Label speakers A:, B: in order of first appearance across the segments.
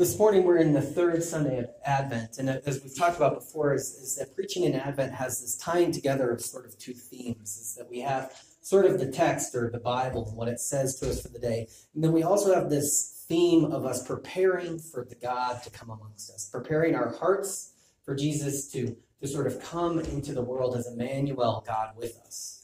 A: this morning we're in the third Sunday of Advent, and as we've talked about before, is, is that preaching in Advent has this tying together of sort of two themes. Is that we have sort of the text or the Bible and what it says to us for the day, and then we also have this theme of us preparing for the God to come amongst us, preparing our hearts for Jesus to to sort of come into the world as Emmanuel, God with us.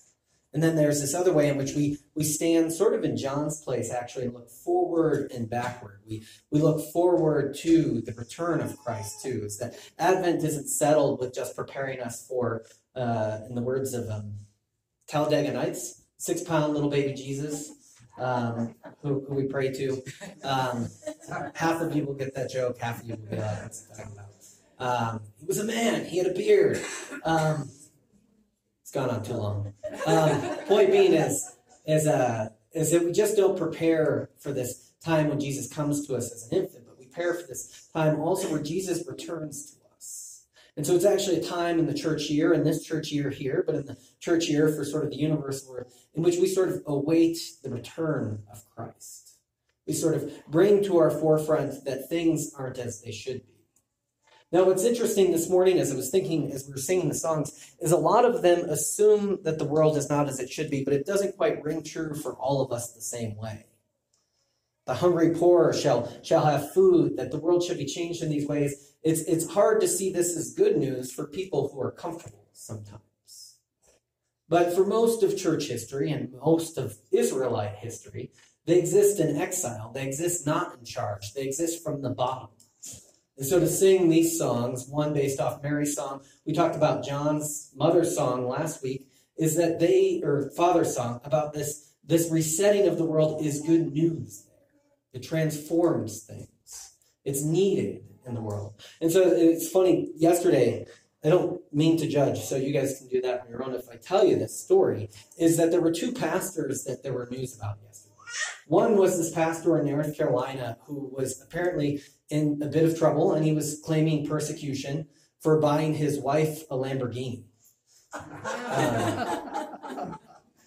A: And then there's this other way in which we we stand sort of in John's place actually and look forward and backward. We we look forward to the return of Christ too. Is that Advent isn't settled with just preparing us for, uh, in the words of um, Talladega Nights, six pound little baby Jesus, um, who, who we pray to. Um, half of you will get that joke, half of you will be like, what's talking about? Um, he was a man. He had a beard. Um, gone on too long. Um, point being is, is, uh, is that we just don't prepare for this time when Jesus comes to us as an infant, but we prepare for this time also where Jesus returns to us. And so it's actually a time in the church year, in this church year here, but in the church year for sort of the universe where, in which we sort of await the return of Christ. We sort of bring to our forefront that things aren't as they should be. Now, what's interesting this morning, as I was thinking, as we were singing the songs, is a lot of them assume that the world is not as it should be, but it doesn't quite ring true for all of us the same way. The hungry poor shall, shall have food, that the world should be changed in these ways. It's, it's hard to see this as good news for people who are comfortable sometimes. But for most of church history and most of Israelite history, they exist in exile. They exist not in charge. They exist from the bottom. And so to sing these songs, one based off Mary's song, we talked about John's mother's song last week, is that they, or father's song, about this, this resetting of the world is good news. It transforms things. It's needed in the world. And so it's funny, yesterday, I don't mean to judge, so you guys can do that on your own if I tell you this story, is that there were two pastors that there were news about yesterday. One was this pastor in North Carolina who was apparently in a bit of trouble and he was claiming persecution for buying his wife a Lamborghini. Um,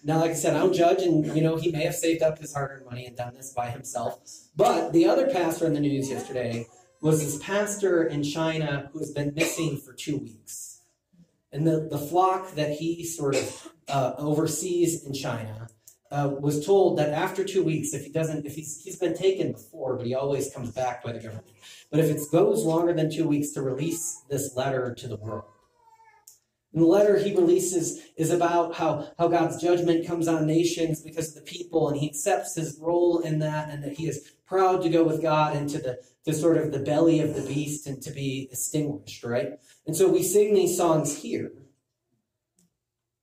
A: now, like I said, I don't judge, and you know he may have saved up his hard-earned money and done this by himself. But the other pastor in the news yesterday was this pastor in China who has been missing for two weeks, and the the flock that he sort of uh, oversees in China uh, was told that after two weeks, if he doesn't, if he's he's been taken before, but he always comes back by the government. But if it goes longer than two weeks to release this letter to the world. And the letter he releases is about how, how God's judgment comes on nations because of the people, and he accepts his role in that, and that he is proud to go with God into the to sort of the belly of the beast and to be extinguished, right? And so we sing these songs here.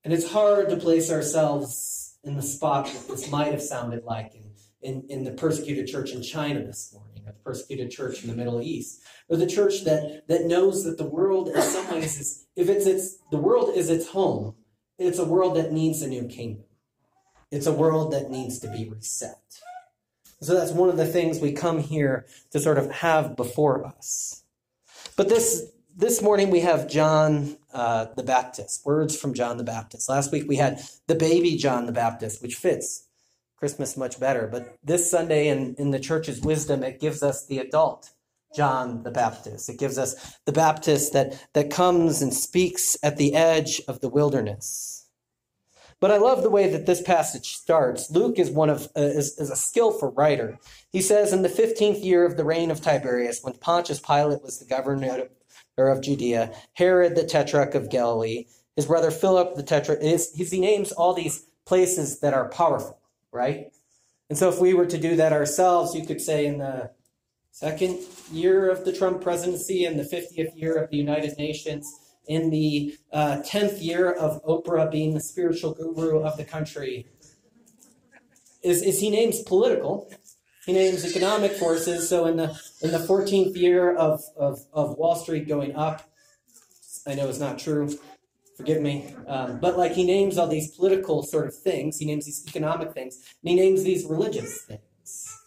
A: And it's hard to place ourselves in the spot that this might have sounded like in, in, in the persecuted church in China this morning, or the persecuted church in the Middle East, or the church that, that knows that the world in some ways is, if it's its, the world is its home, it's a world that needs a new kingdom. It's a world that needs to be reset. So that's one of the things we come here to sort of have before us. But this this morning we have John uh, the Baptist, words from John the Baptist. Last week we had the baby John the Baptist, which fits Christmas much better. But this Sunday in, in the church's wisdom, it gives us the adult John the Baptist. It gives us the Baptist that, that comes and speaks at the edge of the wilderness. But I love the way that this passage starts. Luke is one of uh, is, is a skillful writer. He says, in the fifteenth year of the reign of Tiberius, when Pontius Pilate was the governor or of Judea, Herod the Tetrarch of Galilee, his brother Philip the Tetrarch. His, he names all these places that are powerful, right? And so if we were to do that ourselves, you could say in the second year of the Trump presidency and the 50th year of the United Nations, in the uh, 10th year of Oprah being the spiritual guru of the country, is, is he names political, he names economic forces. So in the in the 14th year of, of, of Wall Street going up, I know it's not true. Forgive me. Um, but like he names all these political sort of things, he names these economic things, and he names these religious things.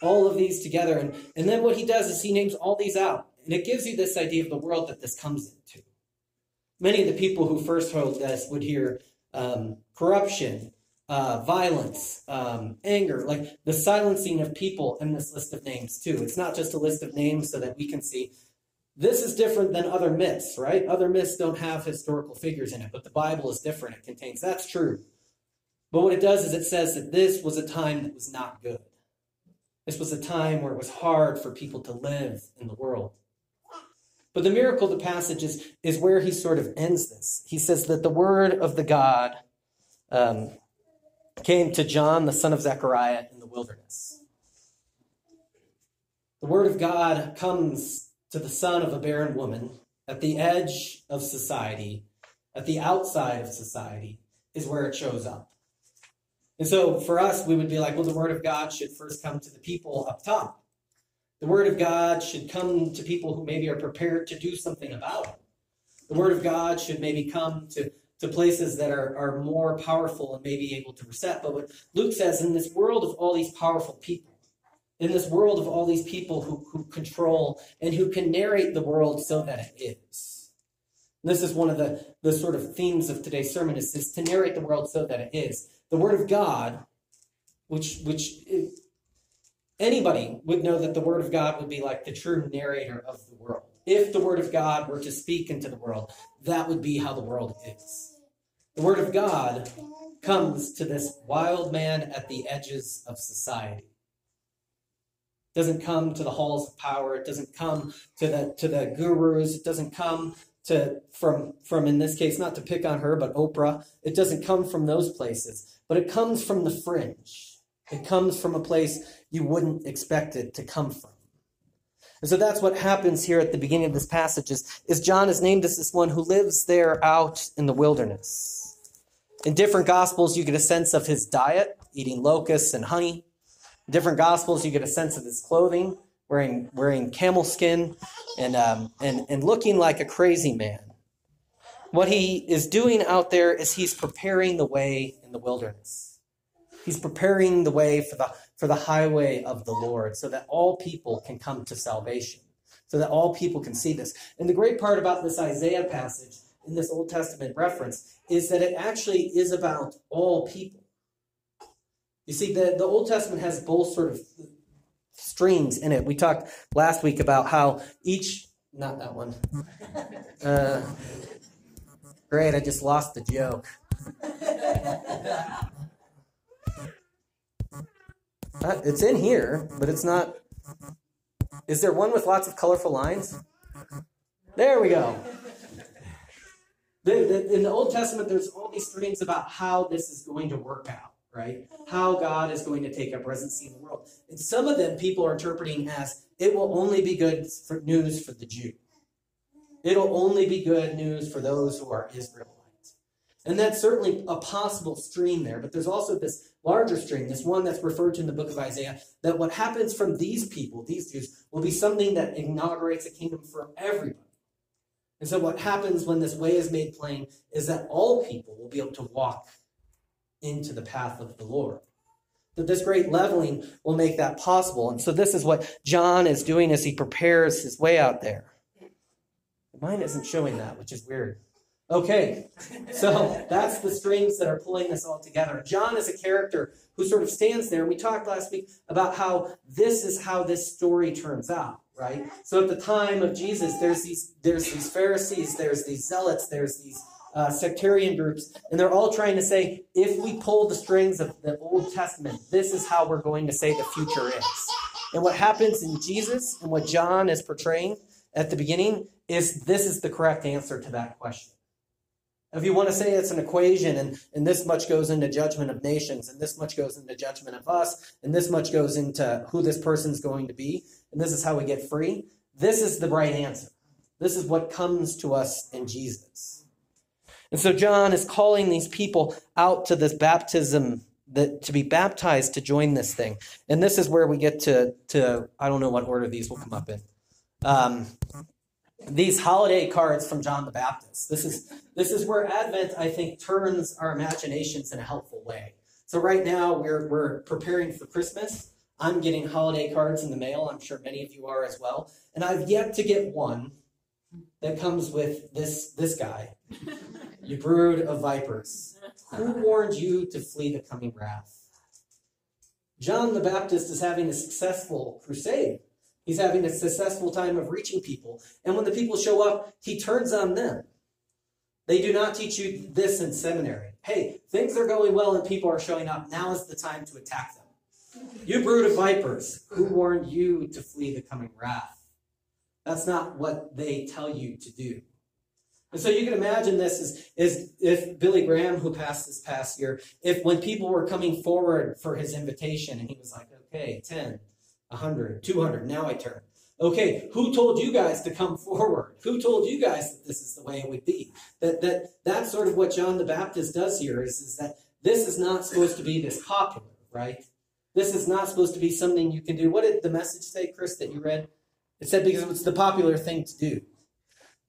A: All of these together. And, and then what he does is he names all these out. And it gives you this idea of the world that this comes into. Many of the people who first heard this would hear um, corruption, uh, violence, um, anger, like the silencing of people in this list of names, too. It's not just a list of names so that we can see. This is different than other myths, right? Other myths don't have historical figures in it, but the Bible is different. It contains, that's true. But what it does is it says that this was a time that was not good. This was a time where it was hard for people to live in the world. But the miracle the passage is, is where he sort of ends this. He says that the word of the God um, came to John, the son of Zechariah, in the wilderness. The word of God comes to the son of a barren woman at the edge of society, at the outside of society, is where it shows up. And so for us, we would be like, well, the word of God should first come to the people up top. The word of God should come to people who maybe are prepared to do something about it. The word of God should maybe come to to places that are, are more powerful and maybe able to reset. But what Luke says in this world of all these powerful people, in this world of all these people who, who control and who can narrate the world so that it is. And this is one of the, the sort of themes of today's sermon is, is to narrate the world so that it is. The word of God, which which eh, anybody would know that the word of God would be like the true narrator of the world. If the word of God were to speak into the world, that would be how the world is. The Word of God comes to this wild man at the edges of society. It doesn't come to the halls of power. It doesn't come to the to the gurus. It doesn't come to from from in this case not to pick on her but Oprah. It doesn't come from those places, but it comes from the fringe. It comes from a place you wouldn't expect it to come from. And so that's what happens here at the beginning of this passage is, is John is named as this one who lives there out in the wilderness. In different gospels, you get a sense of his diet, eating locusts and honey. In different gospels, you get a sense of his clothing, wearing wearing camel skin and um, and and looking like a crazy man. What he is doing out there is he's preparing the way in the wilderness. He's preparing the way for the for the highway of the Lord, so that all people can come to salvation, so that all people can see this. And the great part about this Isaiah passage in this Old Testament reference is that it actually is about all people. You see, the, the Old Testament has both sort of streams in it. We talked last week about how each, not that one. Uh, great, I just lost the joke. Uh, it's in here, but it's not. Is there one with lots of colorful lines? There we go. In the Old Testament, there's all these dreams about how this is going to work out, right? How God is going to take up residency in the world. And some of them people are interpreting as it will only be good for news for the Jew. It'll only be good news for those who are Israelites. And that's certainly a possible stream there, but there's also this larger stream, this one that's referred to in the book of Isaiah, that what happens from these people, these Jews, will be something that inaugurates a kingdom for everybody. And so, what happens when this way is made plain is that all people will be able to walk into the path of the Lord. That this great leveling will make that possible. And so, this is what John is doing as he prepares his way out there. Mine isn't showing that, which is weird. Okay, so that's the strings that are pulling this all together. John is a character who sort of stands there. We talked last week about how this is how this story turns out right? So at the time of Jesus, there's these there's these Pharisees, there's these zealots, there's these uh, sectarian groups, and they're all trying to say, if we pull the strings of the Old Testament, this is how we're going to say the future is. And what happens in Jesus and what John is portraying at the beginning is this is the correct answer to that question. If you want to say it's an equation and, and this much goes into judgment of nations and this much goes into judgment of us and this much goes into who this person's going to be, and this is how we get free, this is the right answer. This is what comes to us in Jesus. And so John is calling these people out to this baptism that to be baptized to join this thing. And this is where we get to to I don't know what order these will come up in. Um, these holiday cards from John the Baptist. This is this is where Advent, I think, turns our imaginations in a helpful way. So right now we're we're preparing for Christmas. I'm getting holiday cards in the mail. I'm sure many of you are as well. And I've yet to get one that comes with this this guy. You brood of vipers. Who warned you to flee the coming wrath? John the Baptist is having a successful crusade. He's having a successful time of reaching people. And when the people show up, he turns on them. They do not teach you this in seminary. Hey, things are going well and people are showing up. Now is the time to attack them. You brood of vipers, who warned you to flee the coming wrath? That's not what they tell you to do. And so you can imagine this is, as if Billy Graham, who passed this past year, if when people were coming forward for his invitation and he was like, okay, 10, 100, 200, now I turn. Okay, who told you guys to come forward? Who told you guys that this is the way it would be? That that that's sort of what John the Baptist does here is, is that this is not supposed to be this popular, right? This is not supposed to be something you can do. What did the message say, Chris, that you read? It said because it's the popular thing to do.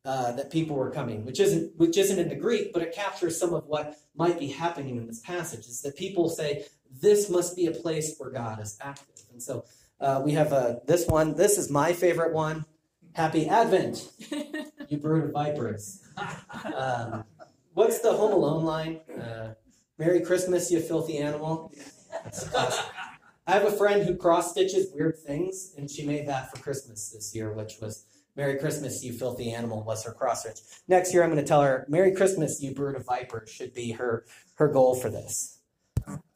A: Uh, that people were coming, which isn't which isn't in the Greek, but it captures some of what might be happening in this passage. Is that people say this must be a place where God is active, and so uh, we have uh, this one. This is my favorite one. Happy Advent, you brood of vipers. Um, what's the Home Alone line? Uh, Merry Christmas, you filthy animal. I have a friend who cross stitches weird things, and she made that for Christmas this year, which was Merry Christmas, you filthy animal, was her cross stitch. Next year, I'm going to tell her Merry Christmas, you brood of vipers, should be her her goal for this.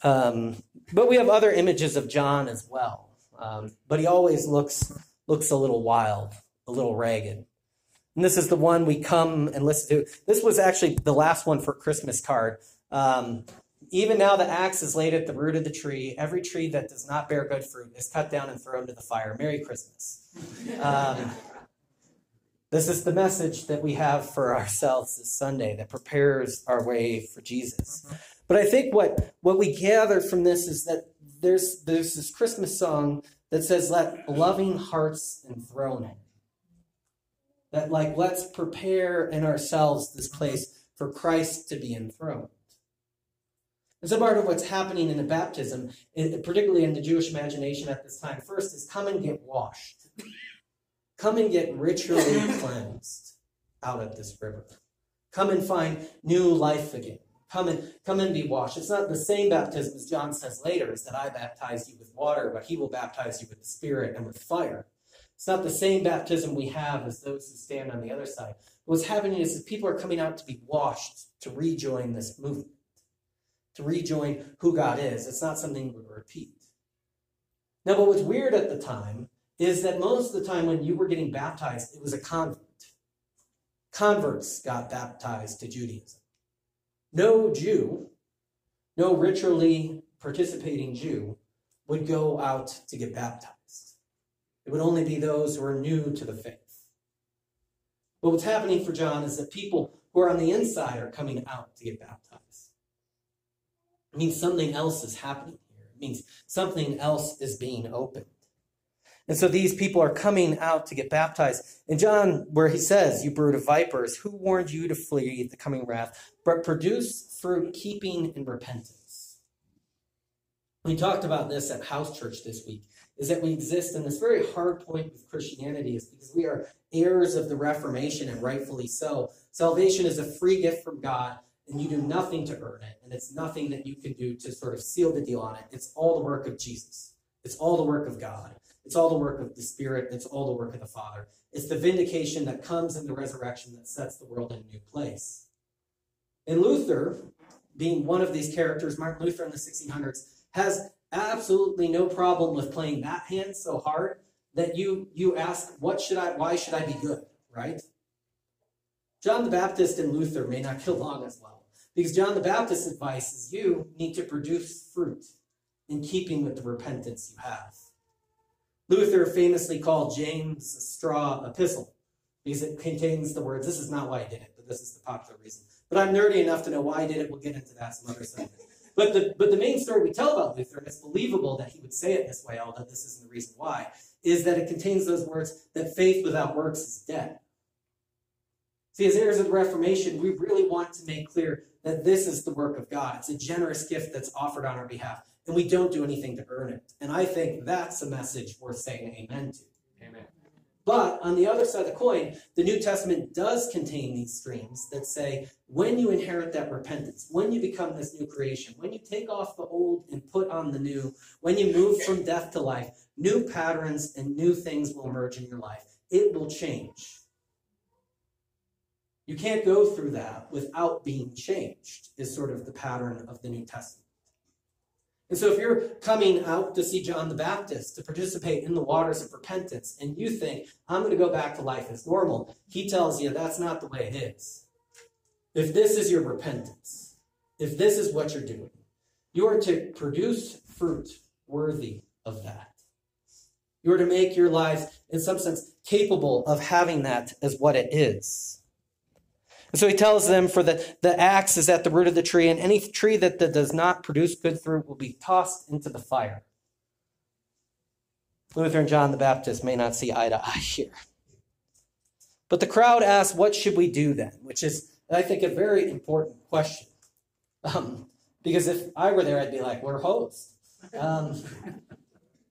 A: Um, but we have other images of John as well. Um, but he always looks looks a little wild, a little ragged. And this is the one we come and listen to. This was actually the last one for Christmas card. Um, even now the axe is laid at the root of the tree. Every tree that does not bear good fruit is cut down and thrown to the fire. Merry Christmas. Um, this is the message that we have for ourselves this Sunday that prepares our way for Jesus. But I think what, what we gather from this is that there's, there's this Christmas song that says, Let loving hearts enthrone him. That, like, let's prepare in ourselves this place for Christ to be enthroned. And so part of what's happening in the baptism, particularly in the Jewish imagination at this time, first is come and get washed. Come and get ritually cleansed out of this river. Come and find new life again. Come and come and be washed. It's not the same baptism as John says later, is that I baptize you with water, but he will baptize you with the Spirit and with fire. It's not the same baptism we have as those who stand on the other side. What's happening is that people are coming out to be washed to rejoin this movement to rejoin who God is. It's not something we repeat. Now, what was weird at the time is that most of the time when you were getting baptized, it was a convert. Converts got baptized to Judaism. No Jew, no ritually participating Jew, would go out to get baptized. It would only be those who are new to the faith. But what's happening for John is that people who are on the inside are coming out to get baptized. It means something else is happening here. It means something else is being opened. And so these people are coming out to get baptized. In John, where he says, You brood of vipers, who warned you to flee the coming wrath, but produce fruit keeping in repentance? We talked about this at house church this week, is that we exist in this very hard point with Christianity, is because we are heirs of the Reformation, and rightfully so. Salvation is a free gift from God, and you do nothing to earn it, and it's nothing that you can do to sort of seal the deal on it. It's all the work of Jesus. It's all the work of God. It's all the work of the Spirit. It's all the work of the Father. It's the vindication that comes in the resurrection that sets the world in a new place. And Luther, being one of these characters, Martin Luther in the 1600s, has absolutely no problem with playing that hand so hard that you you ask, what should I? Why should I be good? Right? John the Baptist and Luther may not get along as well. Because John the Baptist's advice is you need to produce fruit in keeping with the repentance you have. Luther famously called James straw epistle because it contains the words, this is not why I did it, but this is the popular reason. But I'm nerdy enough to know why I did it. We'll get into that some other time. But the, but the main story we tell about Luther, and it's believable that he would say it this way, although this isn't the reason why, is that it contains those words that faith without works is dead. See, as heirs of the Reformation, we really want to make clear that this is the work of God. It's a generous gift that's offered on our behalf, and we don't do anything to earn it. And I think that's a message worth saying amen to. Amen. But on the other side of the coin, the New Testament does contain these streams that say when you inherit that repentance, when you become this new creation, when you take off the old and put on the new, when you move from death to life, new patterns and new things will emerge in your life. It will change. You can't go through that without being changed, is sort of the pattern of the New Testament. And so if you're coming out to see John the Baptist to participate in the waters of repentance and you think, I'm going to go back to life as normal, he tells you that's not the way it is. If this is your repentance, if this is what you're doing, you are to produce fruit worthy of that. You are to make your lives, in some sense, capable of having that as what it is. And so he tells them, For the, the axe is at the root of the tree, and any tree that, that does not produce good fruit will be tossed into the fire. Luther and John the Baptist may not see eye to eye here. But the crowd asks, What should we do then? Which is, I think, a very important question. Um, because if I were there, I'd be like, We're hosed. Um,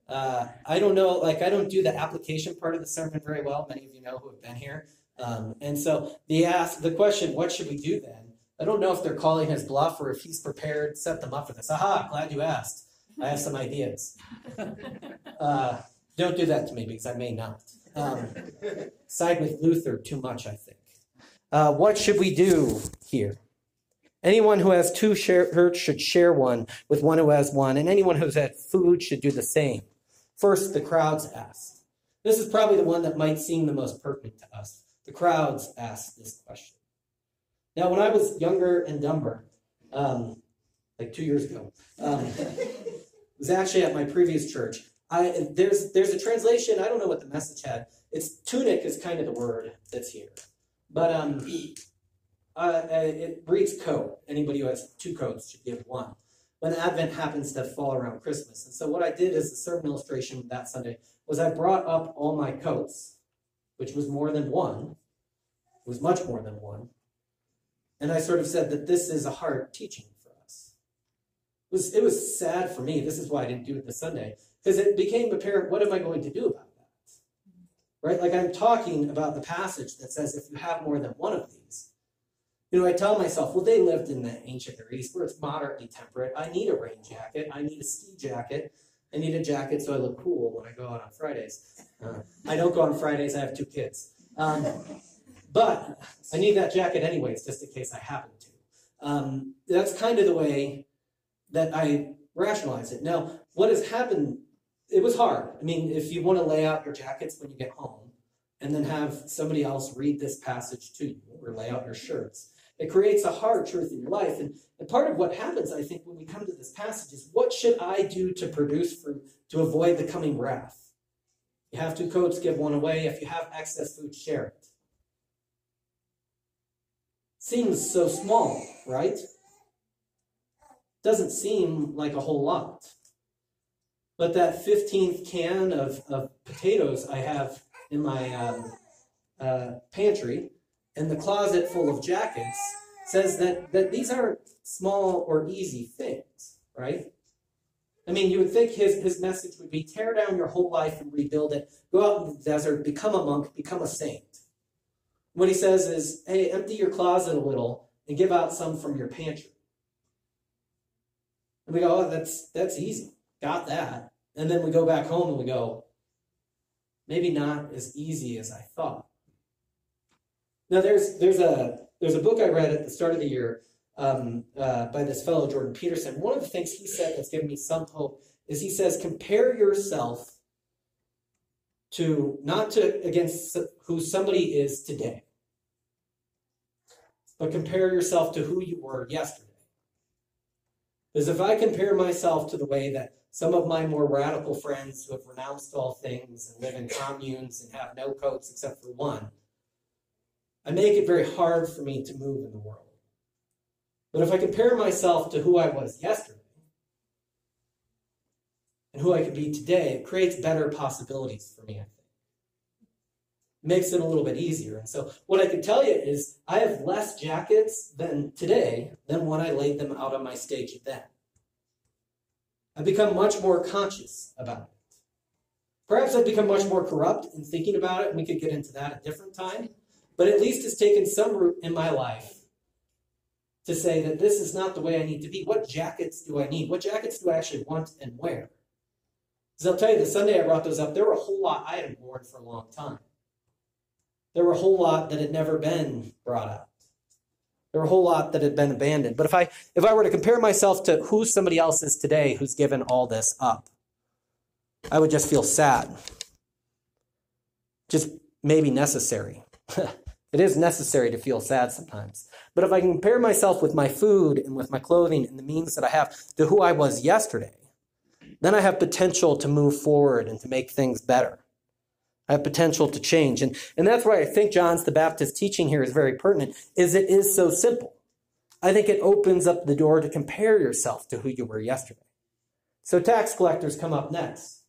A: uh, I don't know, like, I don't do the application part of the sermon very well. Many of you know who have been here. Um, and so the ask the question, what should we do then? I don't know if they're calling his bluff or if he's prepared, set them up for this. Aha, glad you asked. I have some ideas. Uh, don't do that to me because I may not. Um, side with Luther too much, I think. Uh, what should we do here? Anyone who has two shirts should share one with one who has one, and anyone who's had food should do the same. First, the crowds asked. This is probably the one that might seem the most pertinent to us. The crowds asked this question. Now, when I was younger and dumber, um, like two years ago, um, it was actually at my previous church. I there's there's a translation. I don't know what the message had. It's tunic is kind of the word that's here, but um, uh, it reads coat. Anybody who has two coats should give one. When Advent happens to fall around Christmas, and so what I did as a sermon illustration that Sunday was I brought up all my coats which was more than one, was much more than one. And I sort of said that this is a hard teaching for us. It was, it was sad for me. This is why I didn't do it this Sunday, because it became apparent what am I going to do about that? Right? Like I'm talking about the passage that says if you have more than one of these, you know, I tell myself, well, they lived in the ancient Near East where it's moderately temperate. I need a rain jacket. I need a ski jacket. I need a jacket so I look cool when I go out on Fridays. Uh, I don't go on Fridays. I have two kids. Um, but I need that jacket anyways, just in case I happen to. Um, that's kind of the way that I rationalize it. Now, what has happened, it was hard. I mean, if you want to lay out your jackets when you get home and then have somebody else read this passage to you or lay out your shirts, it creates a hard truth in your life. And, and part of what happens, I think, when we come to this passage is what should I do to produce fruit to avoid the coming wrath? You have two coats, give one away. If you have excess food, share it. Seems so small, right? Doesn't seem like a whole lot. But that 15th can of, of potatoes I have in my um, uh, pantry and the closet full of jackets says that, that these aren't small or easy things, right? I mean, you would think his, his message would be tear down your whole life and rebuild it, go out in the desert, become a monk, become a saint. What he says is, hey, empty your closet a little and give out some from your pantry. And we go, oh, that's that's easy. Got that. And then we go back home and we go, maybe not as easy as I thought. Now there's there's a there's a book I read at the start of the year um, uh, by this fellow Jordan Peterson. One of the things he said that's given me some hope is he says compare yourself to not to against who somebody is today, but compare yourself to who you were yesterday. Because if I compare myself to the way that some of my more radical friends who have renounced all things and live in communes and have no coats except for one I make it very hard for me to move in the world. But if I compare myself to who I was yesterday and who I could be today, it creates better possibilities for me, makes it a little bit easier. And so what I can tell you is I have less jackets than today than when I laid them out on my stage then. I've become much more conscious about it. Perhaps I've become much more corrupt in thinking about it, and we could get into that at a different time. But at least it's taken some root in my life to say that this is not the way I need to be. What jackets do I need? What jackets do I actually want and wear? Because I'll tell you, the Sunday I brought those up, there were a whole lot I hadn't worn for a long time. There were a whole lot that had never been brought out. There were a whole lot that had been abandoned. But if I if I were to compare myself to who somebody else is today who's given all this up, I would just feel sad. Just maybe necessary. it is necessary to feel sad sometimes. But if I compare myself with my food and with my clothing and the means that I have to who I was yesterday, then I have potential to move forward and to make things better. I have potential to change. And, and that's why I think John's the Baptist teaching here is very pertinent, is it is so simple. I think it opens up the door to compare yourself to who you were yesterday. So tax collectors come up next.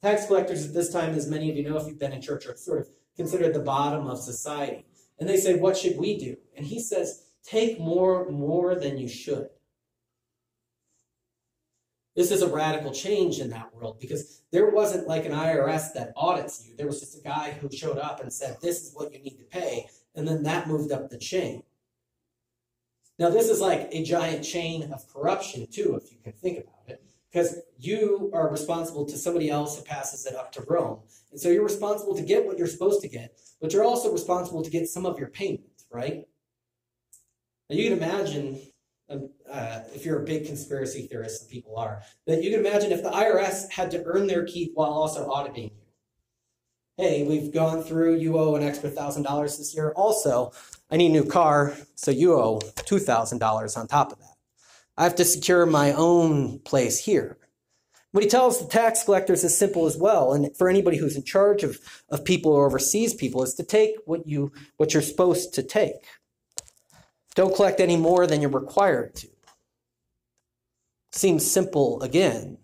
A: Tax collectors at this time, as many of you know if you've been in church, are sort of considered the bottom of society. And they say, What should we do? And he says, Take more, more than you should. This is a radical change in that world because there wasn't like an IRS that audits you. There was just a guy who showed up and said, This is what you need to pay. And then that moved up the chain. Now, this is like a giant chain of corruption, too, if you can think about it, because you are responsible to somebody else who passes it up to Rome. And so you're responsible to get what you're supposed to get, but you're also responsible to get some of your payment, right? Now, you can imagine uh, if you're a big conspiracy theorist, and people are, that you can imagine if the IRS had to earn their keep while also auditing you. Hey, we've gone through, you owe an extra thousand dollars this year. Also, I need a new car, so you owe two thousand dollars on top of that. I have to secure my own place here. What he tells the tax collectors is simple as well, and for anybody who's in charge of, of people or oversees people, is to take what you what you're supposed to take. Don't collect any more than you're required to. Seems simple again,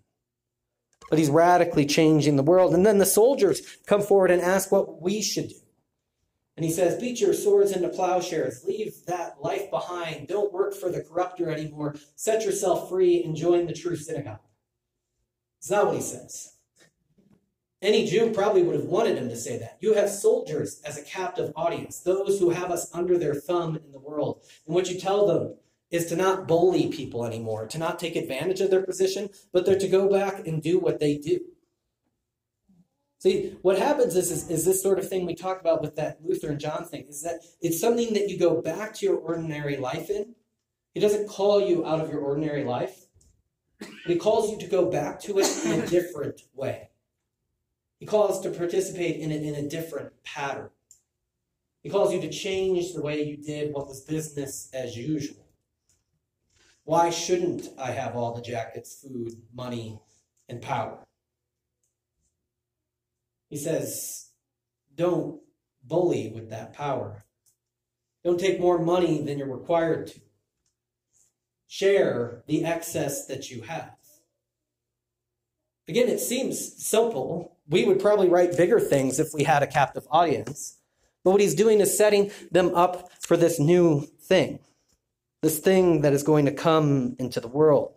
A: but he's radically changing the world. And then the soldiers come forward and ask what we should do. And he says, Beat your swords into plowshares. Leave that life behind. Don't work for the corrupter anymore. Set yourself free and join the true synagogue. It's not what he says. Any Jew probably would have wanted him to say that. You have soldiers as a captive audience, those who have us under their thumb in the world. And what you tell them is to not bully people anymore, to not take advantage of their position, but they're to go back and do what they do. See, what happens is, is, is this sort of thing we talked about with that Luther and John thing, is that it's something that you go back to your ordinary life in. He doesn't call you out of your ordinary life, but he calls you to go back to it in a different way. He calls to participate in it in a different pattern. He calls you to change the way you did what was business as usual. Why shouldn't I have all the jackets, food, money, and power? He says, don't bully with that power. Don't take more money than you're required to. Share the excess that you have. Again, it seems simple, we would probably write bigger things if we had a captive audience. But what he's doing is setting them up for this new thing, this thing that is going to come into the world.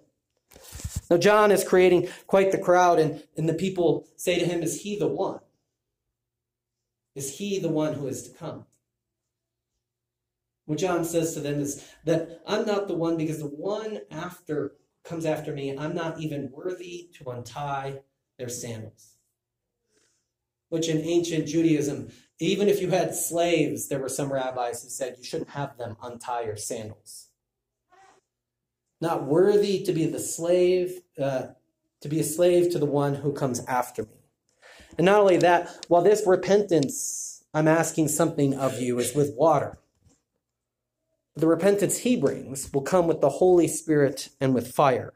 A: Now, John is creating quite the crowd, and, and the people say to him, Is he the one? Is he the one who is to come? What John says to them is that I'm not the one because the one after comes after me, I'm not even worthy to untie their sandals which in ancient Judaism, even if you had slaves, there were some rabbis who said you shouldn't have them untie your sandals. Not worthy to be the slave, uh, to be a slave to the one who comes after me. And not only that, while this repentance I'm asking something of you is with water, the repentance he brings will come with the Holy Spirit and with fire.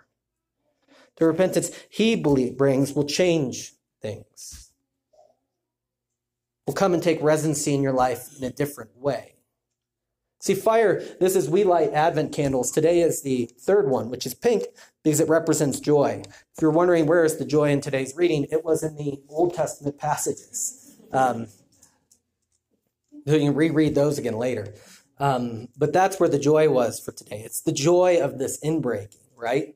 A: The repentance he brings will change things will come and take residency in your life in a different way. See, fire, this is we light Advent candles. Today is the third one, which is pink because it represents joy. If you're wondering where is the joy in today's reading, it was in the Old Testament passages. Um, so you can reread those again later. Um, but that's where the joy was for today. It's the joy of this inbreaking, right?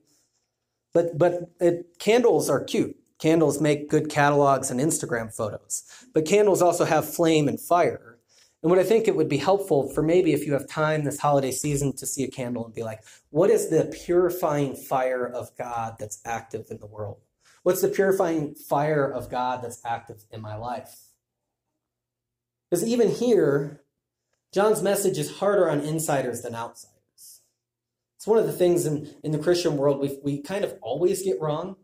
A: But but it, candles are cute Candles make good catalogs and Instagram photos, but candles also have flame and fire. And what I think it would be helpful for maybe if you have time this holiday season to see a candle and be like, what is the purifying fire of God that's active in the world? What's the purifying fire of God that's active in my life? Because even here, John's message is harder on insiders than outsiders. It's one of the things in, in the Christian world we, we kind of always get wrong.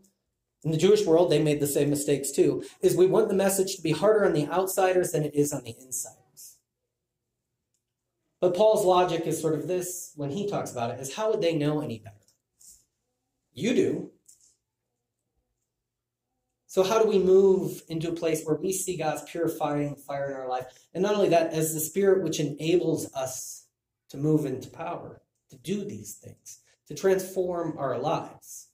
A: In the Jewish world, they made the same mistakes too, is we want the message to be harder on the outsiders than it is on the insiders. But Paul's logic is sort of this when he talks about it is how would they know any better? You do. So, how do we move into a place where we see God's purifying fire in our life? And not only that, as the Spirit which enables us to move into power, to do these things, to transform our lives.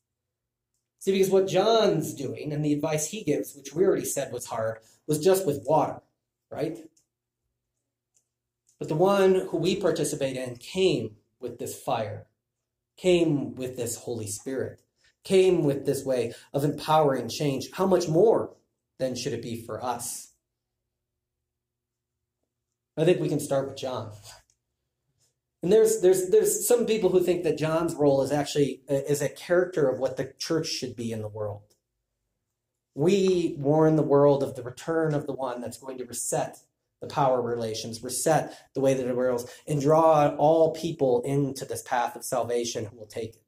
A: See, because what John's doing and the advice he gives, which we already said was hard, was just with water, right? But the one who we participate in came with this fire, came with this Holy Spirit came with this way of empowering change, how much more then should it be for us? I think we can start with John. And there's there's there's some people who think that John's role is actually is a character of what the church should be in the world. We warn the world of the return of the one that's going to reset the power relations, reset the way that it works, and draw all people into this path of salvation who will take it.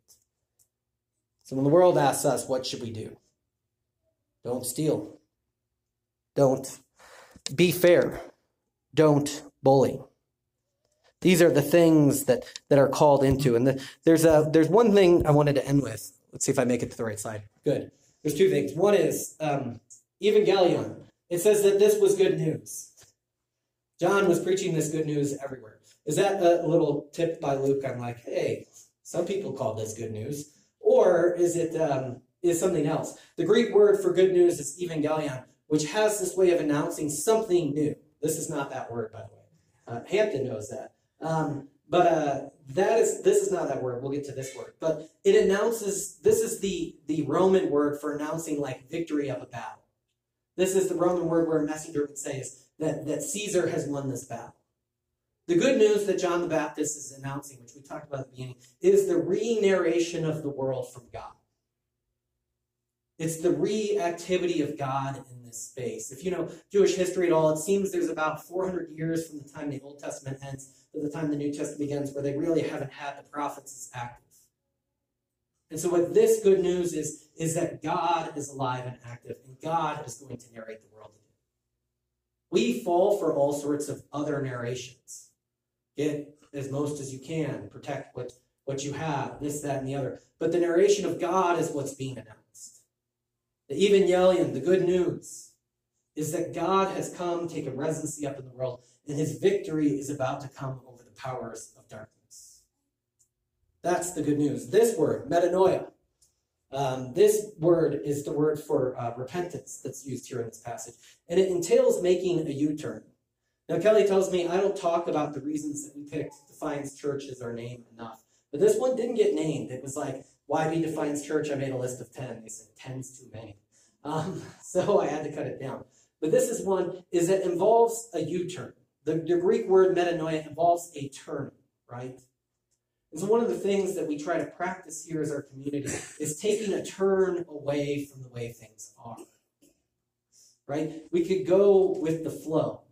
A: So when the world asks us, what should we do? Don't steal. Don't be fair. Don't bully. These are the things that, that are called into. And the, there's, a, there's one thing I wanted to end with. Let's see if I make it to the right slide. Good. There's two things. One is um, Evangelion. It says that this was good news. John was preaching this good news everywhere. Is that a little tip by Luke? I'm like, hey, some people call this good news. Or is it um, is something else? The Greek word for good news is evangelion, which has this way of announcing something new. This is not that word, by the way. Uh, Hampton knows that. Um, but uh, that is this is not that word. We'll get to this word. But it announces this is the the Roman word for announcing like victory of a battle. This is the Roman word where a messenger would say is that, that Caesar has won this battle. The good news that John the Baptist is announcing, which we talked about at the beginning, is the re narration of the world from God. It's the reactivity of God in this space. If you know Jewish history at all, it seems there's about 400 years from the time the Old Testament ends to the time the New Testament begins where they really haven't had the prophets as active. And so, what this good news is, is that God is alive and active, and God is going to narrate the world again. We fall for all sorts of other narrations get as most as you can, protect what, what you have, this, that, and the other. But the narration of God is what's being announced. The evangelion, the good news, is that God has come, taken residency up in the world, and his victory is about to come over the powers of darkness. That's the good news. This word, metanoia, um, this word is the word for uh, repentance that's used here in this passage, and it entails making a U turn. Now, Kelly tells me I don't talk about the reasons that we picked Defiance Church as our name enough. But this one didn't get named. It was like, why be Defiance Church? I made a list of 10. They said 10's too many. Um, so I had to cut it down. But this is one, is it involves a U-turn. The, the Greek word metanoia involves a turn, right? And so one of the things that we try to practice here as our community is taking a turn away from the way things are. Right? We could go with the flow.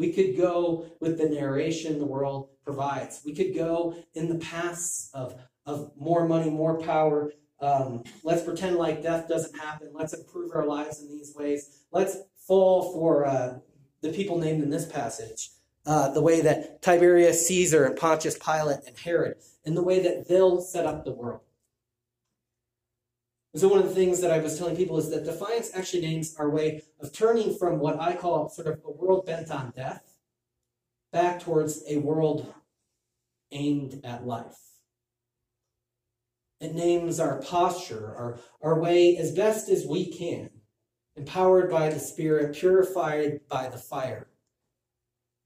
A: We could go with the narration the world provides. We could go in the paths of, of more money, more power. Um, let's pretend like death doesn't happen. Let's improve our lives in these ways. Let's fall for uh, the people named in this passage. Uh, the way that Tiberius Caesar and Pontius Pilate and Herod, and the way that they'll set up the world. So one of the things that I was telling people is that defiance actually names our way of turning from what I call sort of a world bent on death back towards a world aimed at life. It names our posture, our, our way as best as we can, empowered by the Spirit, purified by the fire,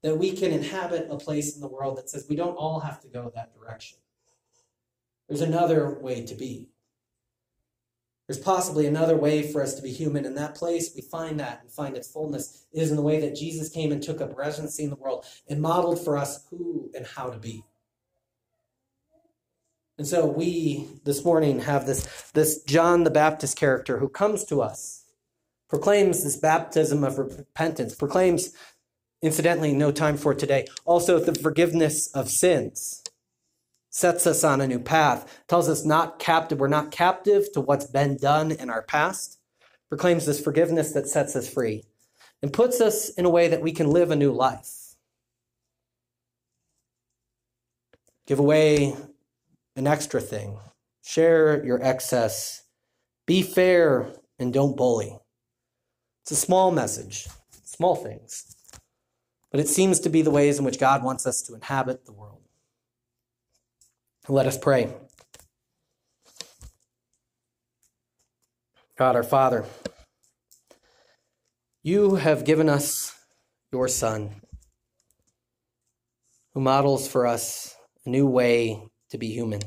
A: that we can inhabit a place in the world that says we don't all have to go that direction. There's another way to be. There's possibly another way for us to be human. In that place, we find that and find its fullness is in the way that Jesus came and took up residency in the world and modeled for us who and how to be. And so we this morning have this, this John the Baptist character who comes to us, proclaims this baptism of repentance, proclaims, incidentally, no time for today, also the forgiveness of sins sets us on a new path, tells us not captive, we're not captive to what's been done in our past, proclaims this forgiveness that sets us free, and puts us in a way that we can live a new life. Give away an extra thing, share your excess, be fair, and don't bully. It's a small message, small things, but it seems to be the ways in which God wants us to inhabit the world. Let us pray. God our Father, you have given us your Son, who models for us a new way to be human.